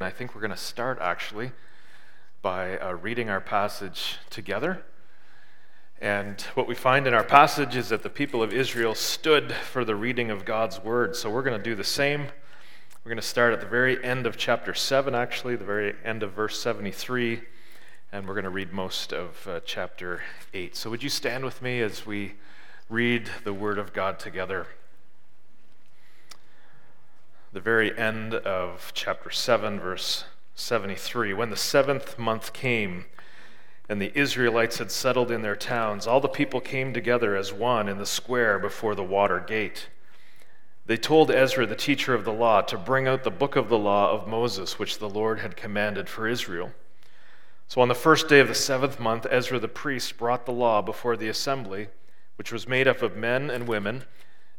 I think we're going to start actually by uh, reading our passage together. And what we find in our passage is that the people of Israel stood for the reading of God's word. So we're going to do the same. We're going to start at the very end of chapter 7, actually, the very end of verse 73, and we're going to read most of uh, chapter 8. So would you stand with me as we read the word of God together? The very end of chapter 7, verse 73. When the seventh month came, and the Israelites had settled in their towns, all the people came together as one in the square before the water gate. They told Ezra, the teacher of the law, to bring out the book of the law of Moses, which the Lord had commanded for Israel. So on the first day of the seventh month, Ezra the priest brought the law before the assembly, which was made up of men and women,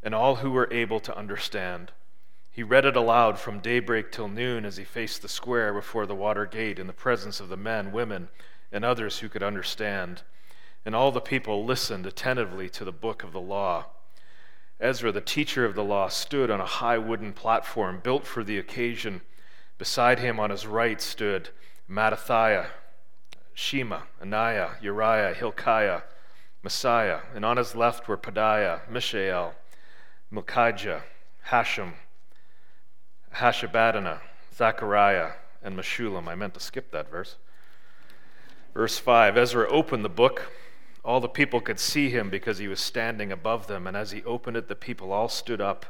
and all who were able to understand. He read it aloud from daybreak till noon as he faced the square before the water gate in the presence of the men, women, and others who could understand. And all the people listened attentively to the book of the law. Ezra, the teacher of the law, stood on a high wooden platform built for the occasion. Beside him on his right stood Mattithiah, Shema, Ananiah, Uriah, Hilkiah, Maaseiah, and on his left were Pedaiah, Mishael, Malchijah, Hashum, Hashbaddanah, Zechariah, and Meshullam. I meant to skip that verse. Verse 5 Ezra opened the book. All the people could see him because he was standing above them, and as he opened it, the people all stood up.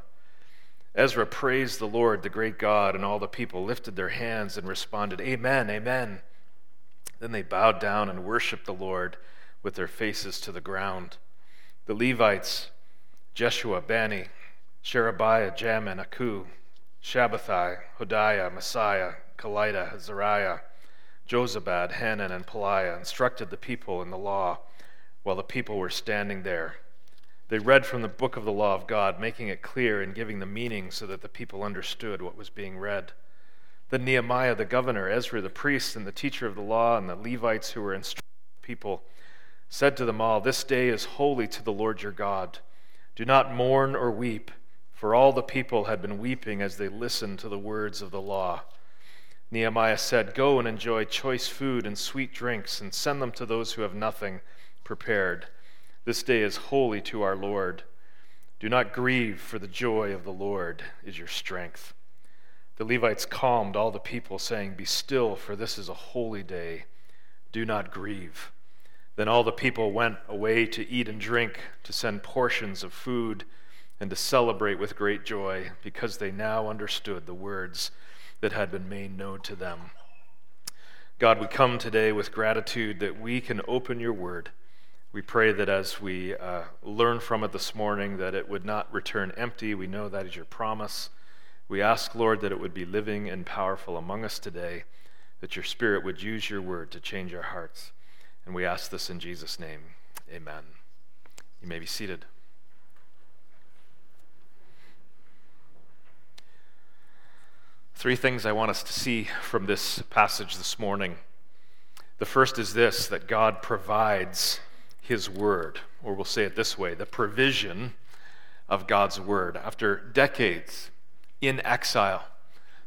Ezra praised the Lord, the great God, and all the people lifted their hands and responded, Amen, Amen. Then they bowed down and worshiped the Lord with their faces to the ground. The Levites, Jeshua, Bani, Sherebiah, Jamin, Aku, Shabbethai, Hodiah, Maaseiah, Kelita, Azariah, Jozabad, Hanan, and Pelaiah instructed the people in the law while the people were standing there. They read from the book of the law of God, making it clear and giving the meaning so that the people understood what was being read. Then Nehemiah the governor, Ezra the priest, and the teacher of the law, and the Levites who were instructing the people said to them all, This day is holy to the Lord your God. Do not mourn or weep for all the people had been weeping as they listened to the words of the law. Nehemiah said, Go and enjoy choice food and sweet drinks, and send them to those who have nothing prepared. This day is holy to our Lord. Do not grieve, for the joy of the Lord is your strength. The Levites calmed all the people, saying, Be still, for this is a holy day. Do not grieve. Then all the people went away to eat and drink, to send portions of food and to celebrate with great joy because they now understood the words that had been made known to them. God, we come today with gratitude that we can open your word. We pray that as we uh, learn from it this morning, that it would not return empty. We know that is your promise. We ask, Lord, that it would be living and powerful among us today, that your Spirit would use your word to change our hearts. And we ask this in Jesus' name. Amen. You may be seated. Three things I want us to see from this passage this morning. The first is this that God provides His word, or we'll say it this way the provision of God's word. After decades in exile,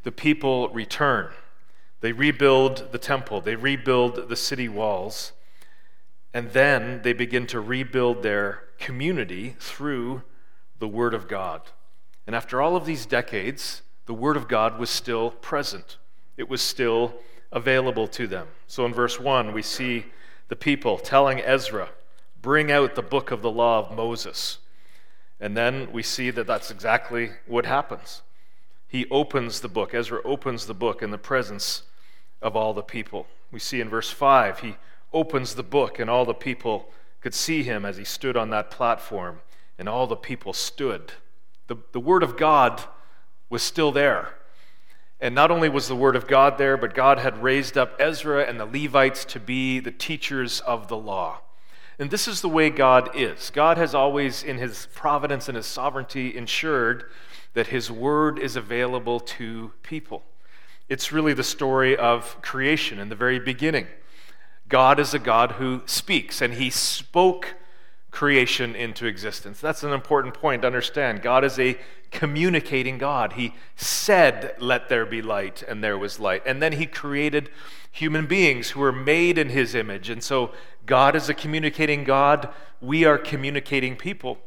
the people return. They rebuild the temple, they rebuild the city walls, and then they begin to rebuild their community through the Word of God. And after all of these decades, the Word of God was still present, it was still available to them. So in verse 1, we see the people telling Ezra, Bring out the book of the law of Moses. And then we see that that's exactly what happens. He opens the book, Ezra opens the book in the presence of all the people. We see in verse 5, he opens the book, and all the people could see him as he stood on that platform, and all the people stood. The, the Word of God was still there. And not only was the Word of God there, but God had raised up Ezra and the Levites to be the teachers of the law. And this is the way God is. God has always, in His providence and His sovereignty, ensured that His Word is available to people. It's really the story of creation in the very beginning. God is a God who speaks, and He spoke creation into existence. That's an important point to understand. God is a communicating God. He said, Let there be light, and there was light. And then He created human beings who were made in His image. And so God is a communicating God. We are communicating people.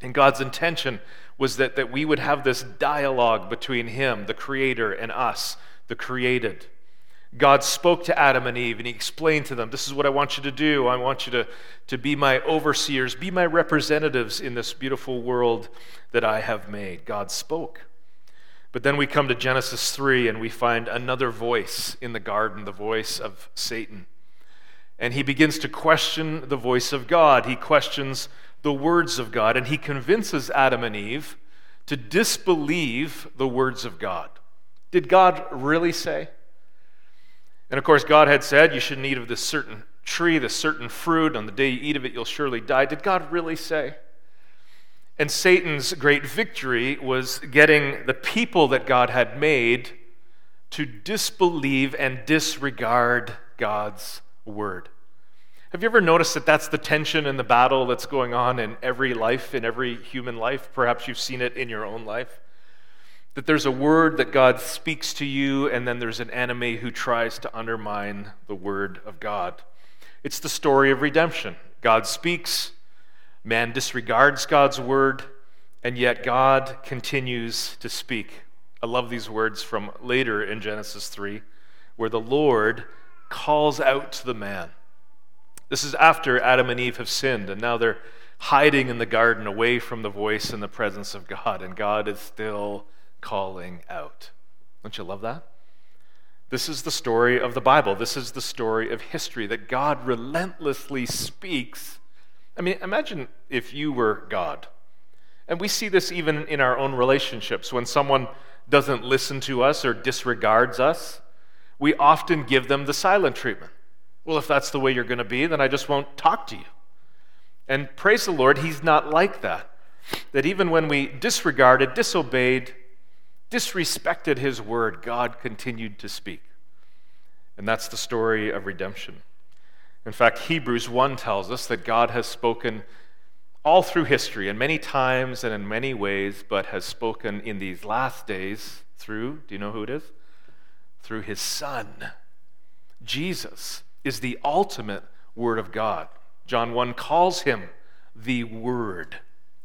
And God's intention was that, that we would have this dialogue between Him, the Creator, and us, the created. God spoke to Adam and Eve and he explained to them, This is what I want you to do. I want you to, to be my overseers, be my representatives in this beautiful world that I have made. God spoke. But then we come to Genesis 3 and we find another voice in the garden, the voice of Satan. And he begins to question the voice of God. He questions the words of God and he convinces Adam and Eve to disbelieve the words of God. Did God really say? And of course, God had said, You shouldn't eat of this certain tree, this certain fruit. On the day you eat of it, you'll surely die. Did God really say? And Satan's great victory was getting the people that God had made to disbelieve and disregard God's word. Have you ever noticed that that's the tension and the battle that's going on in every life, in every human life? Perhaps you've seen it in your own life. That there's a word that God speaks to you, and then there's an enemy who tries to undermine the word of God. It's the story of redemption. God speaks, man disregards God's word, and yet God continues to speak. I love these words from later in Genesis 3, where the Lord calls out to the man. This is after Adam and Eve have sinned, and now they're hiding in the garden away from the voice and the presence of God, and God is still calling out. Don't you love that? This is the story of the Bible. This is the story of history that God relentlessly speaks. I mean, imagine if you were God. And we see this even in our own relationships. When someone doesn't listen to us or disregards us, we often give them the silent treatment. Well, if that's the way you're going to be, then I just won't talk to you. And praise the Lord, He's not like that. That even when we disregarded, disobeyed, disrespected his word, God continued to speak. And that's the story of redemption. In fact, Hebrews 1 tells us that God has spoken all through history, in many times and in many ways, but has spoken in these last days through, do you know who it is? Through his Son. Jesus is the ultimate Word of God. John 1 calls him the Word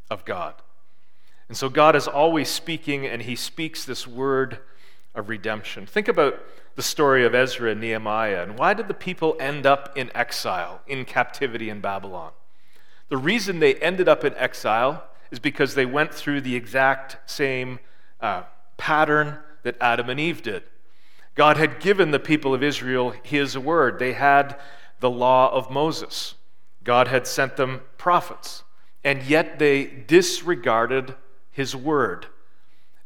of God. And so God is always speaking, and he speaks this word of redemption. Think about the story of Ezra and Nehemiah, and why did the people end up in exile, in captivity in Babylon? The reason they ended up in exile is because they went through the exact same uh, pattern that Adam and Eve did. God had given the people of Israel his word. They had the law of Moses. God had sent them prophets. And yet they disregarded his word.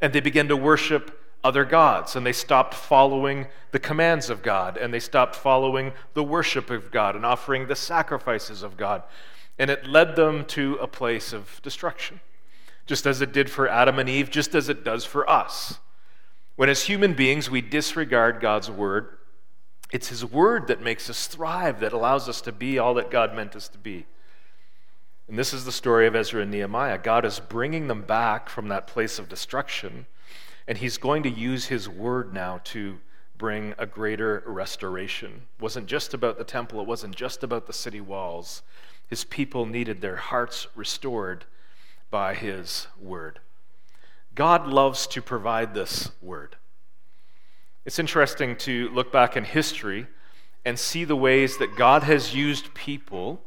And they began to worship other gods, and they stopped following the commands of God, and they stopped following the worship of God and offering the sacrifices of God. And it led them to a place of destruction, just as it did for Adam and Eve, just as it does for us. When, as human beings, we disregard God's word, it's His word that makes us thrive, that allows us to be all that God meant us to be. And this is the story of Ezra and Nehemiah. God is bringing them back from that place of destruction, and He's going to use His word now to bring a greater restoration. It wasn't just about the temple, it wasn't just about the city walls. His people needed their hearts restored by His word. God loves to provide this word. It's interesting to look back in history and see the ways that God has used people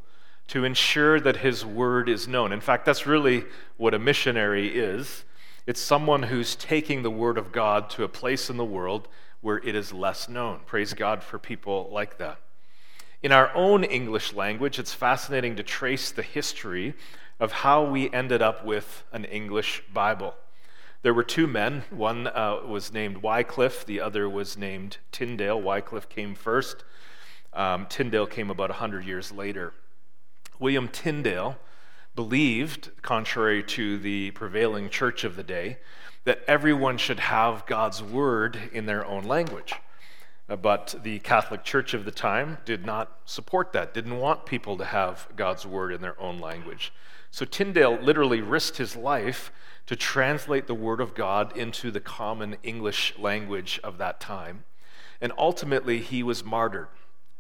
to ensure that his word is known. In fact, that's really what a missionary is it's someone who's taking the word of God to a place in the world where it is less known. Praise God for people like that. In our own English language, it's fascinating to trace the history of how we ended up with an English Bible. There were two men. One uh, was named Wycliffe, the other was named Tyndale. Wycliffe came first, um, Tyndale came about 100 years later. William Tyndale believed, contrary to the prevailing church of the day, that everyone should have God's word in their own language. Uh, but the Catholic Church of the time did not support that, didn't want people to have God's word in their own language. So Tyndale literally risked his life to translate the word of God into the common English language of that time. And ultimately, he was martyred.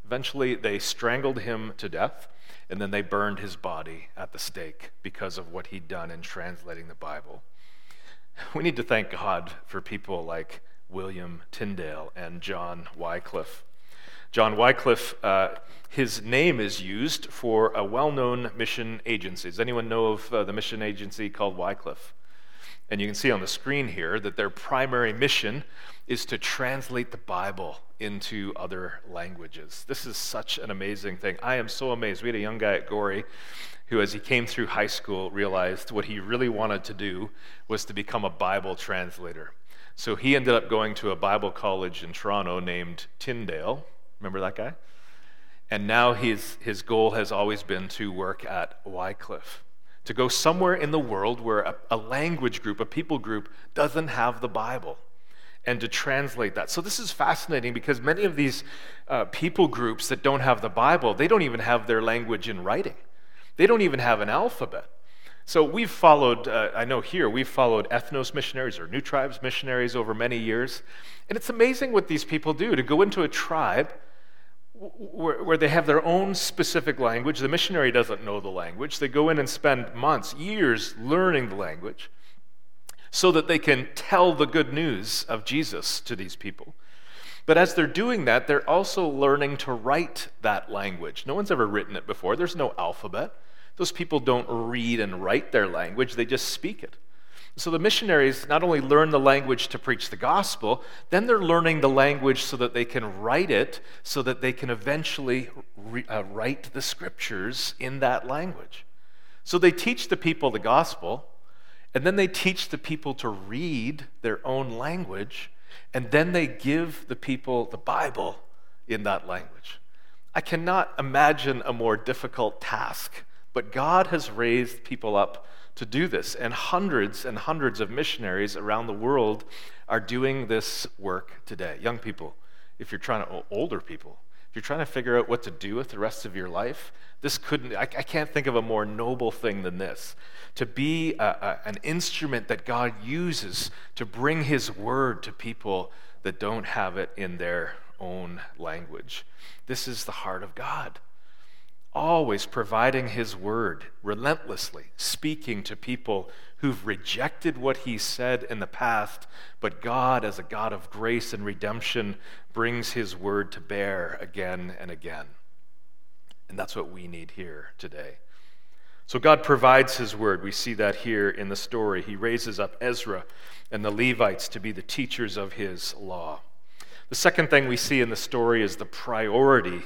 Eventually, they strangled him to death, and then they burned his body at the stake because of what he'd done in translating the Bible. We need to thank God for people like William Tyndale and John Wycliffe. John Wycliffe, uh, his name is used for a well known mission agency. Does anyone know of uh, the mission agency called Wycliffe? And you can see on the screen here that their primary mission is to translate the Bible into other languages. This is such an amazing thing. I am so amazed. We had a young guy at Gorey who, as he came through high school, realized what he really wanted to do was to become a Bible translator. So he ended up going to a Bible college in Toronto named Tyndale. Remember that guy? And now his, his goal has always been to work at Wycliffe, to go somewhere in the world where a, a language group, a people group, doesn't have the Bible and to translate that. So this is fascinating because many of these uh, people groups that don't have the Bible, they don't even have their language in writing. They don't even have an alphabet. So we've followed, uh, I know here, we've followed ethnos missionaries or new tribes missionaries over many years. And it's amazing what these people do to go into a tribe where, where they have their own specific language. The missionary doesn't know the language. They go in and spend months, years learning the language so that they can tell the good news of Jesus to these people. But as they're doing that, they're also learning to write that language. No one's ever written it before, there's no alphabet. Those people don't read and write their language, they just speak it. So the missionaries not only learn the language to preach the gospel, then they're learning the language so that they can write it, so that they can eventually re- uh, write the scriptures in that language. So they teach the people the gospel, and then they teach the people to read their own language, and then they give the people the Bible in that language. I cannot imagine a more difficult task but God has raised people up to do this, and hundreds and hundreds of missionaries around the world are doing this work today. Young people, if you're trying to, older people, if you're trying to figure out what to do with the rest of your life, this couldn't, I, I can't think of a more noble thing than this. To be a, a, an instrument that God uses to bring His word to people that don't have it in their own language. This is the heart of God always providing his word, relentlessly speaking to people who've rejected what he said in the past, but God, as a God of grace and redemption, brings his word to bear again and again. And that's what we need here today. So God provides his word. We see that here in the story. He raises up Ezra and the Levites to be the teachers of his law. The second thing we see in the story is the priority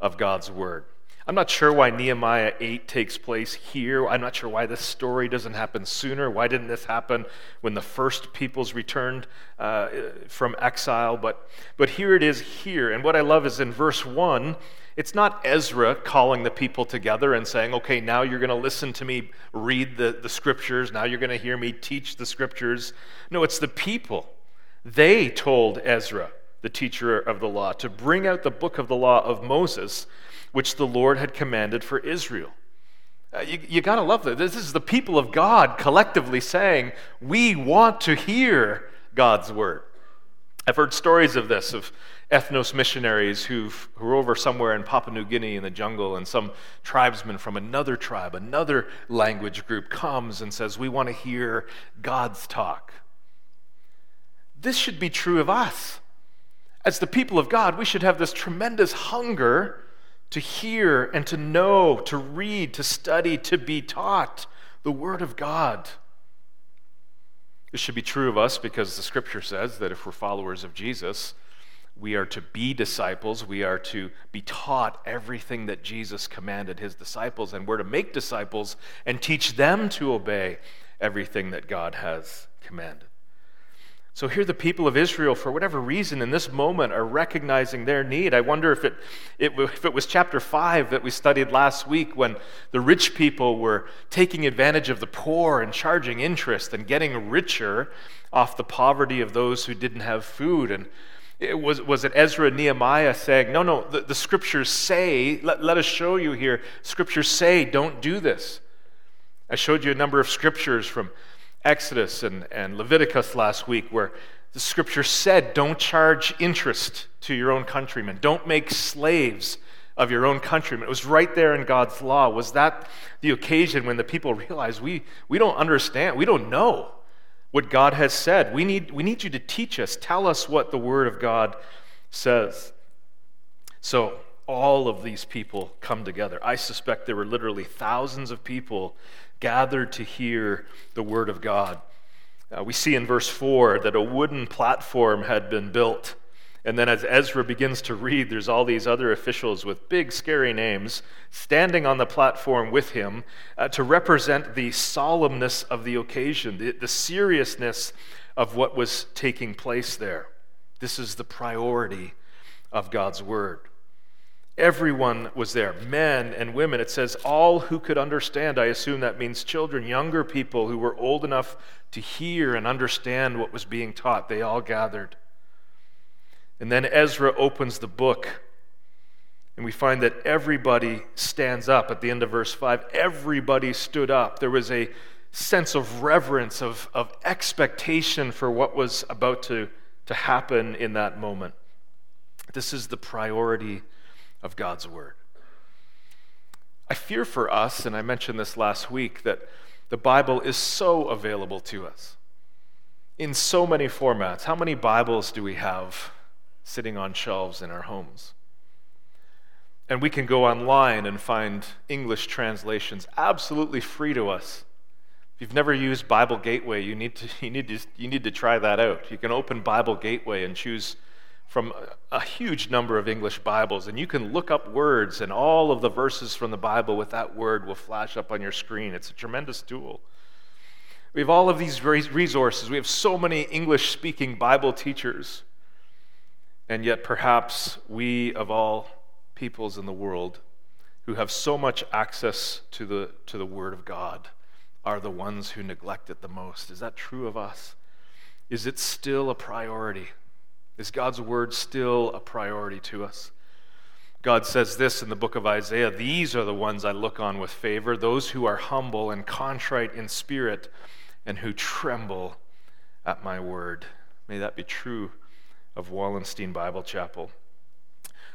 of God's word. I'm not sure why Nehemiah 8 takes place here. I'm not sure why this story doesn't happen sooner. Why didn't this happen when the first peoples returned uh, from exile? But, but here it is here. And what I love is in verse 1, it's not Ezra calling the people together and saying, okay, now you're going to listen to me read the, the scriptures. Now you're going to hear me teach the scriptures. No, it's the people. They told Ezra, the teacher of the law, to bring out the book of the law of Moses which the Lord had commanded for Israel. Uh, you you got to love that. This is the people of God collectively saying, We want to hear God's word. I've heard stories of this, of ethnos missionaries who are over somewhere in Papua New Guinea in the jungle, and some tribesman from another tribe, another language group, comes and says, We want to hear God's talk. This should be true of us. As the people of God, we should have this tremendous hunger to hear and to know, to read, to study, to be taught the Word of God. This should be true of us because the Scripture says that if we're followers of Jesus, we are to be disciples. We are to be taught everything that Jesus commanded his disciples, and we're to make disciples and teach them to obey everything that God has commanded. So here the people of Israel, for whatever reason, in this moment, are recognizing their need. I wonder if it, it, if it was chapter 5 that we studied last week when the rich people were taking advantage of the poor and charging interest and getting richer off the poverty of those who didn't have food. And It was, was it Ezra and Nehemiah saying, No, no, the, the scriptures say, let, let us show you here, scriptures say, don't do this. I showed you a number of scriptures from Exodus and, and Leviticus last week where the scripture said, Don't charge interest to your own countrymen, don't make slaves of your own countrymen. It was right there in God's law. Was that the occasion when the people realized we, we don't understand, we don't know what God has said? We need, we need you to teach us, tell us what the Word of God says. So, all of these people come together. I suspect there were literally thousands of people gathered to hear the Word of God. Uh, we see in verse 4 that a wooden platform had been built and then as Ezra begins to read, there's all these other officials with big, scary names standing on the platform with him uh, to represent the solemnness of the occasion, the, the seriousness of what was taking place there. This is the priority of God's word. Everyone was there, men and women. It says all who could understand. I assume that means children, younger people who were old enough to hear and understand what was being taught. They all gathered. And then Ezra opens the book, and we find that everybody stands up at the end of verse 5. Everybody stood up. There was a sense of reverence, of, of expectation for what was about to, to happen in that moment. This is the priority of God's word. I fear for us, and I mentioned this last week, that the Bible is so available to us in so many formats. How many Bibles do we have sitting on shelves in our homes. And we can go online and find English translations absolutely free to us. If you've never used Bible Gateway, you need to, you need to, you need to try that out. You can open Bible Gateway and choose from a, huge number of English Bibles, and you can look up words, and all of the verses from the Bible with that word will flash up on your screen. It's a tremendous tool. We have all of these resources. We have so many English speaking Bible teachers. And yet, perhaps we, of all peoples in the world, who have so much access to the, to the Word of God, are the ones who neglect it the most. Is that true of us? Is it still a priority? Is God's Word still a priority to us? God says this in the book of Isaiah These are the ones I look on with favor, those who are humble and contrite in spirit, and who tremble at my word. May that be true of Wallenstein Bible Chapel.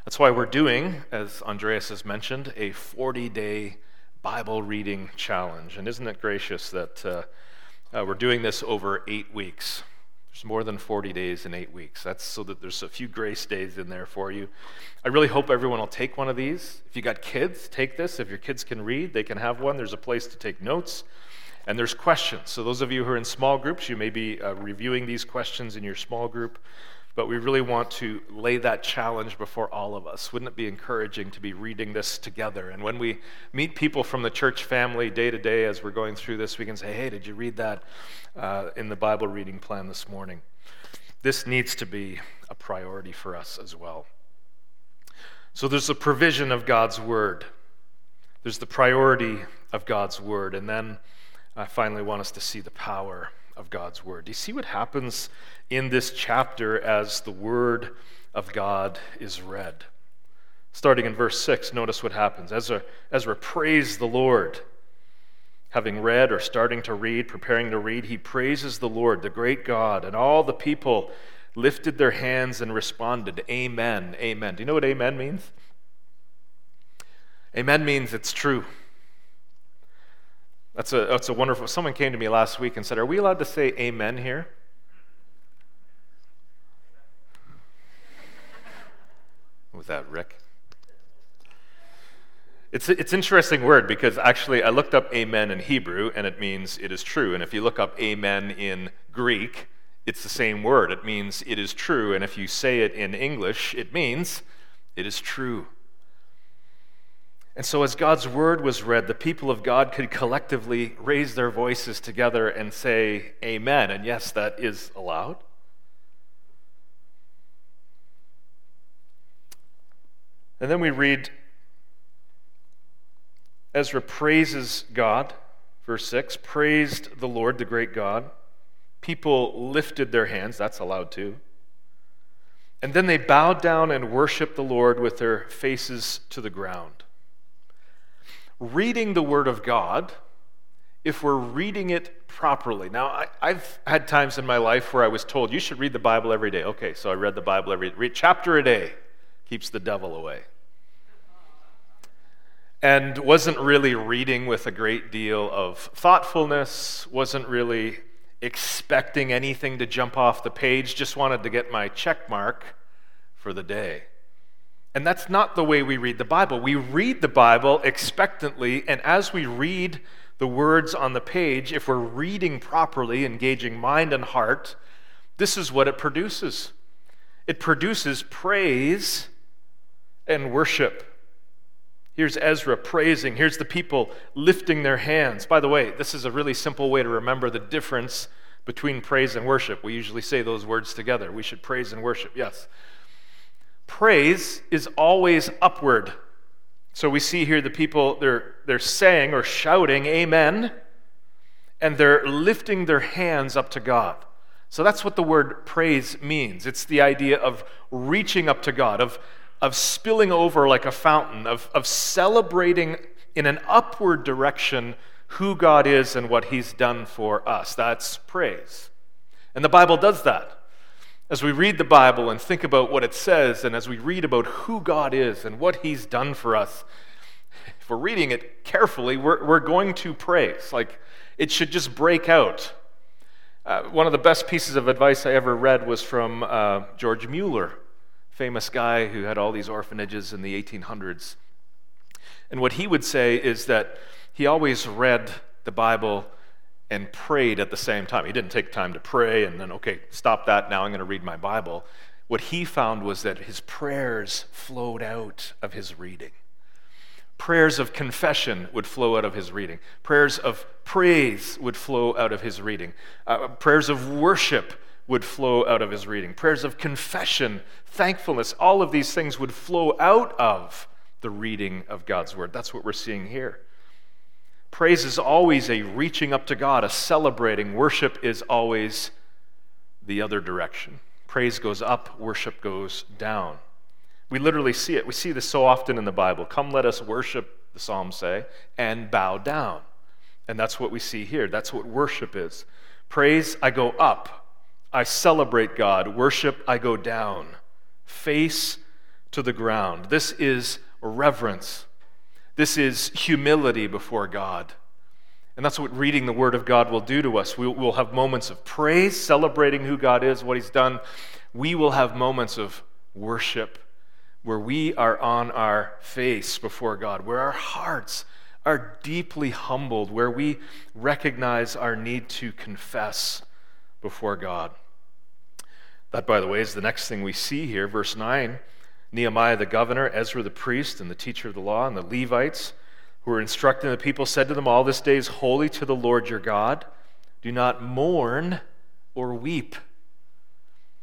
That's why we're doing, as Andreas has mentioned, a 40 day Bible reading challenge. And isn't it gracious that uh, uh, we're doing this over eight weeks? There's more than 40 days in eight weeks. That's so that there's a few grace days in there for you. I really hope everyone will take one of these. If you got kids, take this. If your kids can read, they can have one. There's a place to take notes. And there's questions. So, those of you who are in small groups, you may be uh, reviewing these questions in your small group but we really want to lay that challenge before all of us. Wouldn't it be encouraging to be reading this together? And when we meet people from the church family day to day as we're going through this, we can say, hey, did you read that uh, in the Bible reading plan this morning? This needs to be a priority for us as well. So there's the provision of God's word, there's the priority of God's word, and then I finally want us to see the power of God's word. Do you see what happens in this chapter as the word of God is read? Starting in verse 6, notice what happens. Ezra, Ezra the Lord. Having read or starting to read, preparing to read, he praises the Lord, the great God, and all the people lifted their hands and responded, Amen, Amen. Do you know what Amen means? Amen means it's true. That's a, that's a wonderful. Someone came to me last week and said, Are we allowed to say amen here? That Rick? It's, it's an interesting word because actually I looked up amen in Hebrew and it means it is true. And if you look up amen in Greek, it's the same word. It means it is true. And if you say it in English, it means it is true. And so, as God's word was read, the people of God could collectively raise their voices together and say, Amen. And yes, that is allowed. And then we read Ezra praises God, verse 6, praised the Lord, the great God. People lifted their hands, that's allowed too. And then they bowed down and worshiped the Lord with their faces to the ground. Reading the Word of God, if we're reading it properly. Now, I, have had times in my life where I was told, you should read the Bible every day. Okay, so I read the Bible every read chapter a day keeps the devil away. And wasn't really reading with a great deal of thoughtfulness, wasn't really expecting anything to jump off the page, just wanted to get my check mark for the day. And that's not the way we read the Bible. We read the Bible expectantly, and as we read the words on the page, if we're reading properly, engaging mind and heart, this is what it produces it produces praise and worship. Here's Ezra praising. Here's the people lifting their hands. By the way, this is a really simple way to remember the difference between praise and worship. We usually say those words together. We should praise and worship, yes. Praise is always upward. So we see here the people, they're, they're saying or shouting, Amen, and they're lifting their hands up to God. So that's what the word praise means. It's the idea of reaching up to God, of of spilling over like a fountain, of, of celebrating in an upward direction who God is and what He's done for us. That's praise. And the Bible does that. As we read the Bible and think about what it says, and as we read about who God is and what He's done for us, if we're reading it carefully, we're, we're going to praise. Like, it should just break out. Uh, one of the best pieces of advice I ever read was from uh, George Mueller famous guy who had all these orphanages in the 1800s. And what he would say is that he always read the Bible and prayed at the same time. He didn't take time to pray and then, okay, stop that, now I'm going to read my Bible. What he found was that his prayers flowed out of his reading. Prayers of confession would flow out of his reading. Prayers of praise would flow out of his reading. Uh, prayers of worship would flow out of his reading. Prayers of confession, thankfulness, all of these things would flow out of the reading of God's word. That's what we're seeing here. Praise is always a reaching up to God, a celebrating. Worship is always the other direction. Praise goes up, worship goes down. We literally see it. We see this so often in the Bible. Come, let us worship, the Psalms say, and bow down. And that's what we see here. That's what worship is. Praise, I go up. I celebrate God. Worship, I go down, face to the ground. This is reverence. This is humility before God. And that's what reading the Word of God will do to us. We'll, have moments of praise, celebrating who God is, what He's done. We will have moments of worship where we are on our face before God, where our hearts are deeply humbled, where we recognize our need to confess before God. That, by the way, is the next thing we see here. Verse 9 Nehemiah the governor, Ezra the priest, and the teacher of the law, and the Levites who were instructing the people said to them all, This day is holy to the Lord your God. Do not mourn or weep.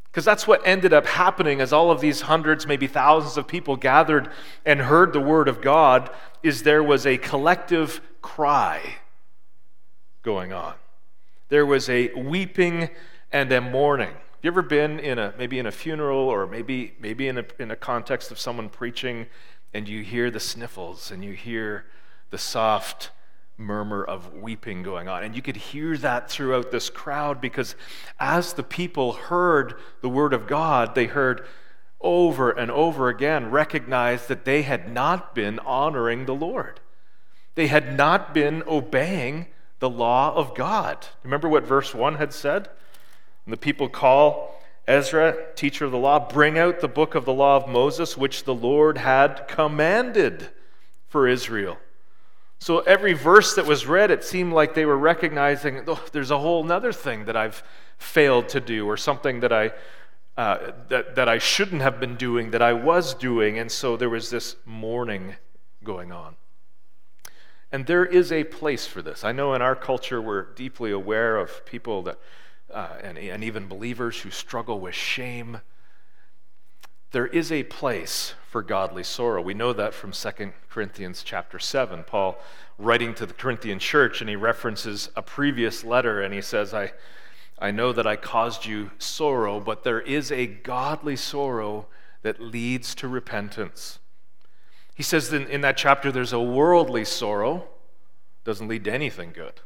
Because that's what ended up happening as all of these hundreds, maybe thousands of people gathered and heard the word of God, is there was a collective cry going on. There was a weeping and a mourning you ever been in a maybe in a funeral or maybe maybe in a in a context of someone preaching and you hear the sniffles and you hear the soft murmur of weeping going on. And you could hear that throughout this crowd because as the people heard the word of God, they heard over and over again recognize that they had not been honoring the Lord. They had not been obeying the law of God. Remember what verse 1 had said? And the people call Ezra, teacher of the law, bring out the book of the law of Moses, which the Lord had commanded for Israel. So every verse that was read, it seemed like they were recognizing oh, there's a whole other thing that I've failed to do, or something that I uh, that that I shouldn't have been doing, that I was doing, and so there was this mourning going on. And there is a place for this. I know in our culture we're deeply aware of people that uh, and, and even believers who struggle with shame. There is a place for godly sorrow. We know that from 2 Corinthians chapter 7. Paul writing to the Corinthian church, and he references a previous letter, and he says, I, I know that I caused you sorrow, but there is a godly sorrow that leads to repentance. He says in, in that chapter there's a worldly sorrow, doesn't lead to anything good.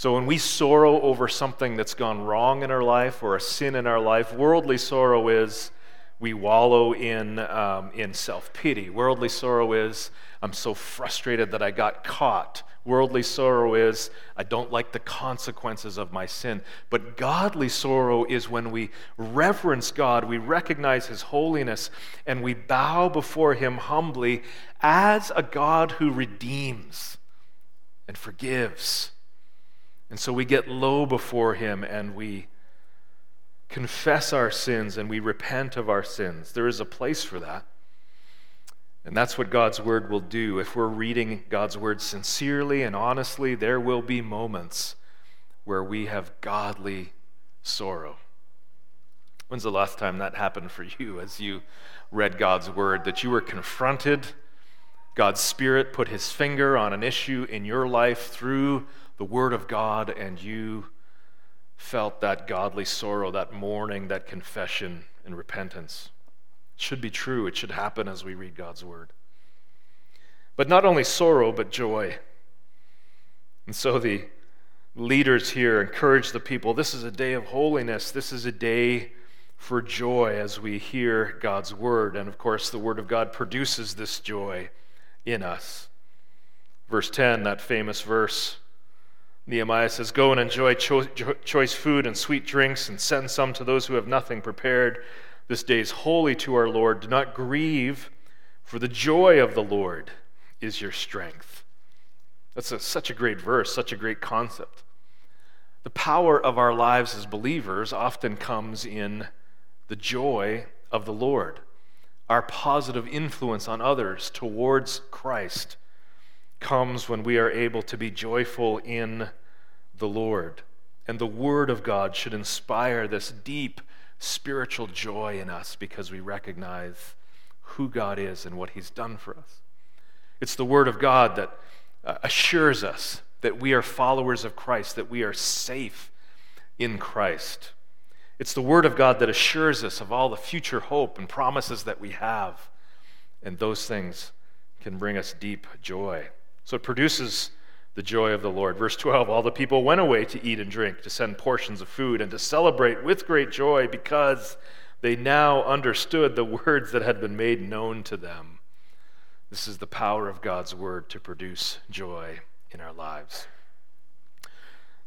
So when we sorrow over something that's gone wrong in our life or a sin in our life, worldly sorrow is we wallow in, um, in self pity. Worldly sorrow is I'm so frustrated that I got caught. Worldly sorrow is, I don't like the consequences of my sin. But godly sorrow is when we reverence God, we recognize His holiness, and we bow before Him humbly as a God who redeems and forgives. And so we get low before Him and we confess our sins and we repent of our sins. There is a place for that. And that's what God's word will do. If we're reading God's word sincerely and honestly, there will be moments where we have godly sorrow. When's the last time that happened for you as you read God's word? That you were confronted, God's Spirit put his finger on an issue in your life through the word of God, and you felt that godly sorrow, that mourning, that confession and repentance It should be true. It should happen as we read God's word. But not only sorrow, but joy. And so the leaders here encourage the people this is a day of holiness, this is a day for joy as we hear God's word. And of course, the word of God produces this joy in us. Verse 10, that famous verse. Nehemiah says, Go and enjoy cho- choice food and sweet drinks, and send some to those who have nothing prepared. This day is holy to our Lord. Do not grieve, for the joy of the Lord is your strength. That's a, such a great verse, such a great concept. The power of our lives as believers often comes in the joy of the Lord, our positive influence on others towards Christ comes when we are able to be joyful in the Lord. And the Word of God should inspire this deep spiritual joy in us because we recognize who God is and what He's done for us. It's the Word of God that uh, assures us that we are followers of Christ, that we are safe in Christ. It's the Word of God that assures us of all the future hope and promises that we have. And those things can bring us deep joy. So it produces the joy of the Lord. Verse 12 All the people went away to eat and drink, to send portions of food, and to celebrate with great joy because they now understood the words that had been made known to them. This is the power of God's word to produce joy in our lives.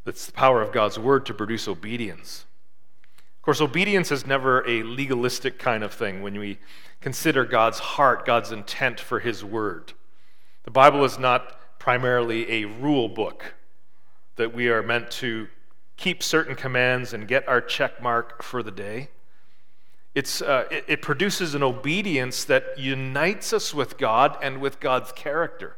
It's the power of God's word to produce obedience. Of course, obedience is never a legalistic kind of thing when we consider God's heart, God's intent for his word. The Bible is not primarily a rule book that we are meant to keep certain commands and get our check mark for the day. It's, uh, it, it produces an obedience that unites us with God and with God's character.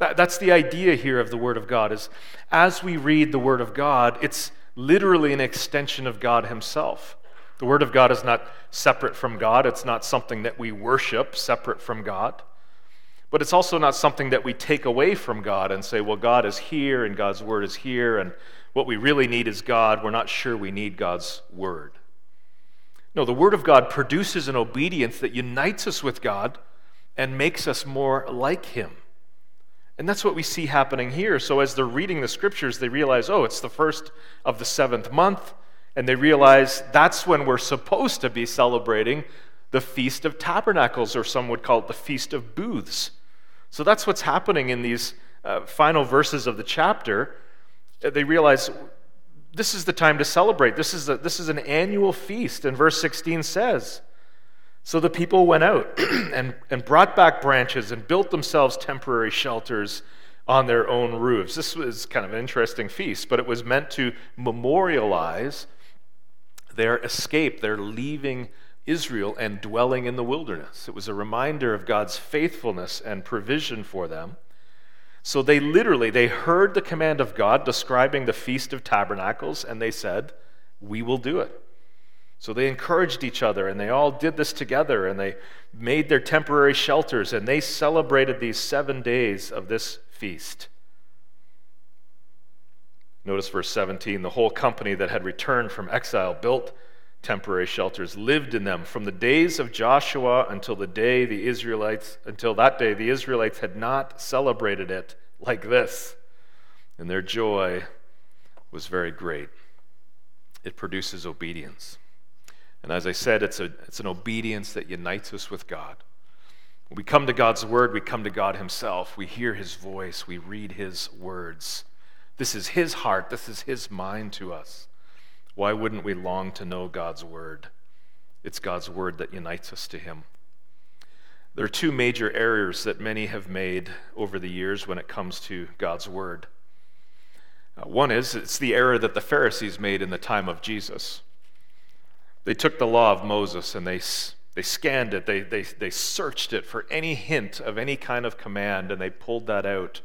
That, that's the idea here of the Word of God is as we read the Word of God, it's literally an extension of God Himself. The Word of God is not separate from God. It's not something that we worship separate from God. But it's also not something that we take away from God and say, well, God is here and God's word is here, and what we really need is God. We're not sure we need God's word. No, the word of God produces an obedience that unites us with God and makes us more like him. And that's what we see happening here. So as they're reading the scriptures, they realize, oh, it's the first of the seventh month. And they realize that's when we're supposed to be celebrating the Feast of Tabernacles, or some would call it the Feast of Booths. So that's what's happening in these uh, final verses of the chapter. Uh, they realize this is the time to celebrate. This is, a, this is an annual feast. And verse 16 says, So the people went out and, and brought back branches and built themselves temporary shelters on their own roofs. This was kind of an interesting feast, but it was meant to memorialize their escape, their leaving Israel and dwelling in the wilderness. It was a reminder of God's faithfulness and provision for them. So they literally they heard the command of God describing the feast of tabernacles and they said, "We will do it." So they encouraged each other and they all did this together and they made their temporary shelters and they celebrated these 7 days of this feast. Notice verse 17 the whole company that had returned from exile built temporary shelters, lived in them from the days of Joshua until the day the Israelites, until that day, the Israelites had not celebrated it like this. And their joy was very great. It produces obedience. And as I said, it's, a, it's an obedience that unites us with God. When we come to God's word, we come to God Himself. We hear His voice, we read His words. This is His heart, this is His mind to us. Why wouldn't we long to know God's word? It's God's word that unites us to Him. There are two major errors that many have made over the years when it comes to God's word. Uh, one is it's the error that the Pharisees made in the time of Jesus. They took the law of Moses and they, they scanned it, they, they, they searched it for any hint of any kind of command, and they pulled that out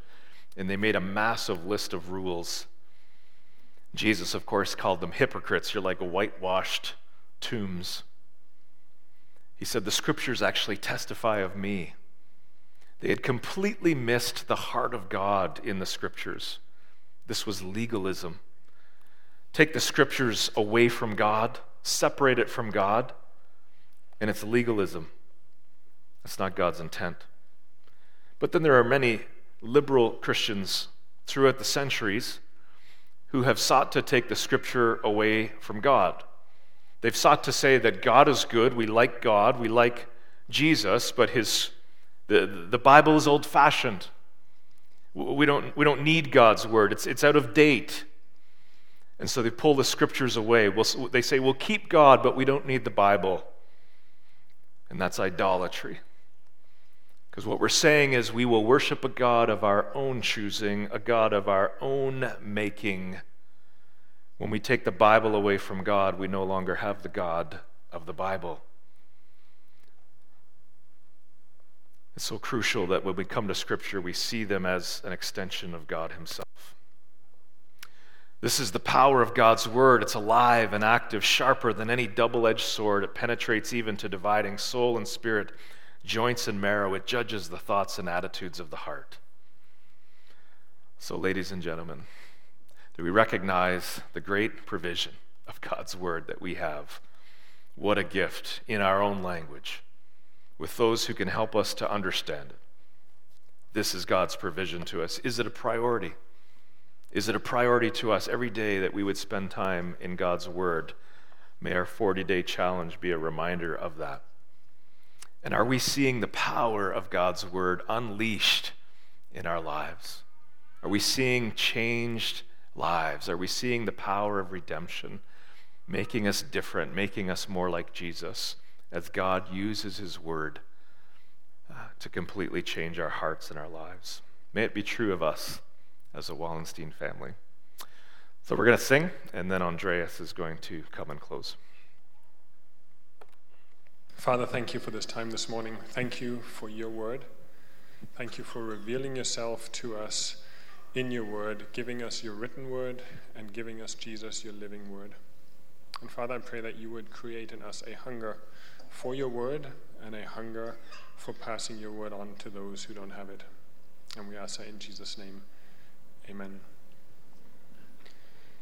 and they made a massive list of rules Jesus, of course, called them hypocrites. You're like whitewashed tombs. He said, The scriptures actually testify of me. They had completely missed the heart of God in the scriptures. This was legalism. Take the scriptures away from God, separate it from God, and it's legalism. That's not God's intent. But then there are many liberal Christians throughout the centuries who have sought to take the scripture away from God. They've sought to say that God is good, we like God, we like Jesus, but his, the, the Bible is old fashioned. We don't, we don't need God's word, it's, it's out of date. And so they pull the scriptures away. We'll, they say, we'll keep God, but we don't need the Bible. And that's idolatry. Because what we're saying is we will worship a God of our own choosing, a God of our own making. When we take the Bible away from God, we no longer have the God of the Bible. It's so crucial that when we come to Scripture, we see them as an extension of God Himself. This is the power of God's Word. It's alive and active, sharper than any double edged sword. It penetrates even to dividing soul and spirit joints and marrow. It judges the thoughts and attitudes of the heart. So, ladies and gentlemen, do we recognize the great provision of God's word that we have? What a gift in our own language with those who can help us to understand it. This is God's provision to us. Is it a priority? Is it a priority to us every day that we would spend time in God's Word? May our 40 day challenge be a reminder of that. And are we seeing the power of God's word unleashed in our lives? Are we seeing changed lives? Are we seeing the power of redemption making us different, making us more like Jesus as God uses his word uh, to completely change our hearts and our lives? May it be true of us as a Wallenstein family. So we're going to sing, and then Andreas is going to come and close. Father, thank you for this time this morning. Thank you for your word. Thank you for revealing yourself to us in your word, giving us your written word, and giving us, Jesus, your living word. And Father, I pray that you would create in us a hunger for your word and a hunger for passing your word on to those who don't have it. And we ask that in Jesus' name. Amen.